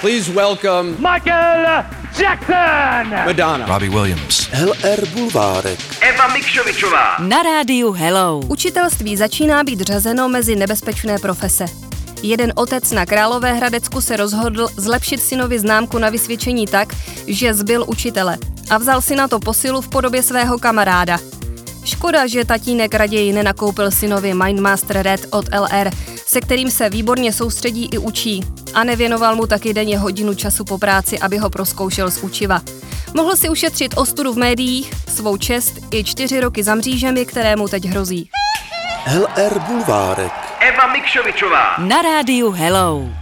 Please welcome Michael Jackson! Madonna. Robbie Williams. LR Bulvárek. Eva Mikšovičová. Na rádiu Hello. Učitelství začíná být řazeno mezi nebezpečné profese. Jeden otec na Královéhradecku se rozhodl zlepšit synovi známku na vysvědčení tak, že zbyl učitele a vzal si na to posilu v podobě svého kamaráda. Škoda, že tatínek raději nenakoupil synovi Mindmaster Red od LR, se kterým se výborně soustředí i učí a nevěnoval mu taky denně hodinu času po práci, aby ho proskoušel z učiva. Mohl si ušetřit ostudu v médiích, svou čest i čtyři roky za mřížemi, které mu teď hrozí. LR Bulvárek. Eva Mikšovičová. Na rádiu Hello.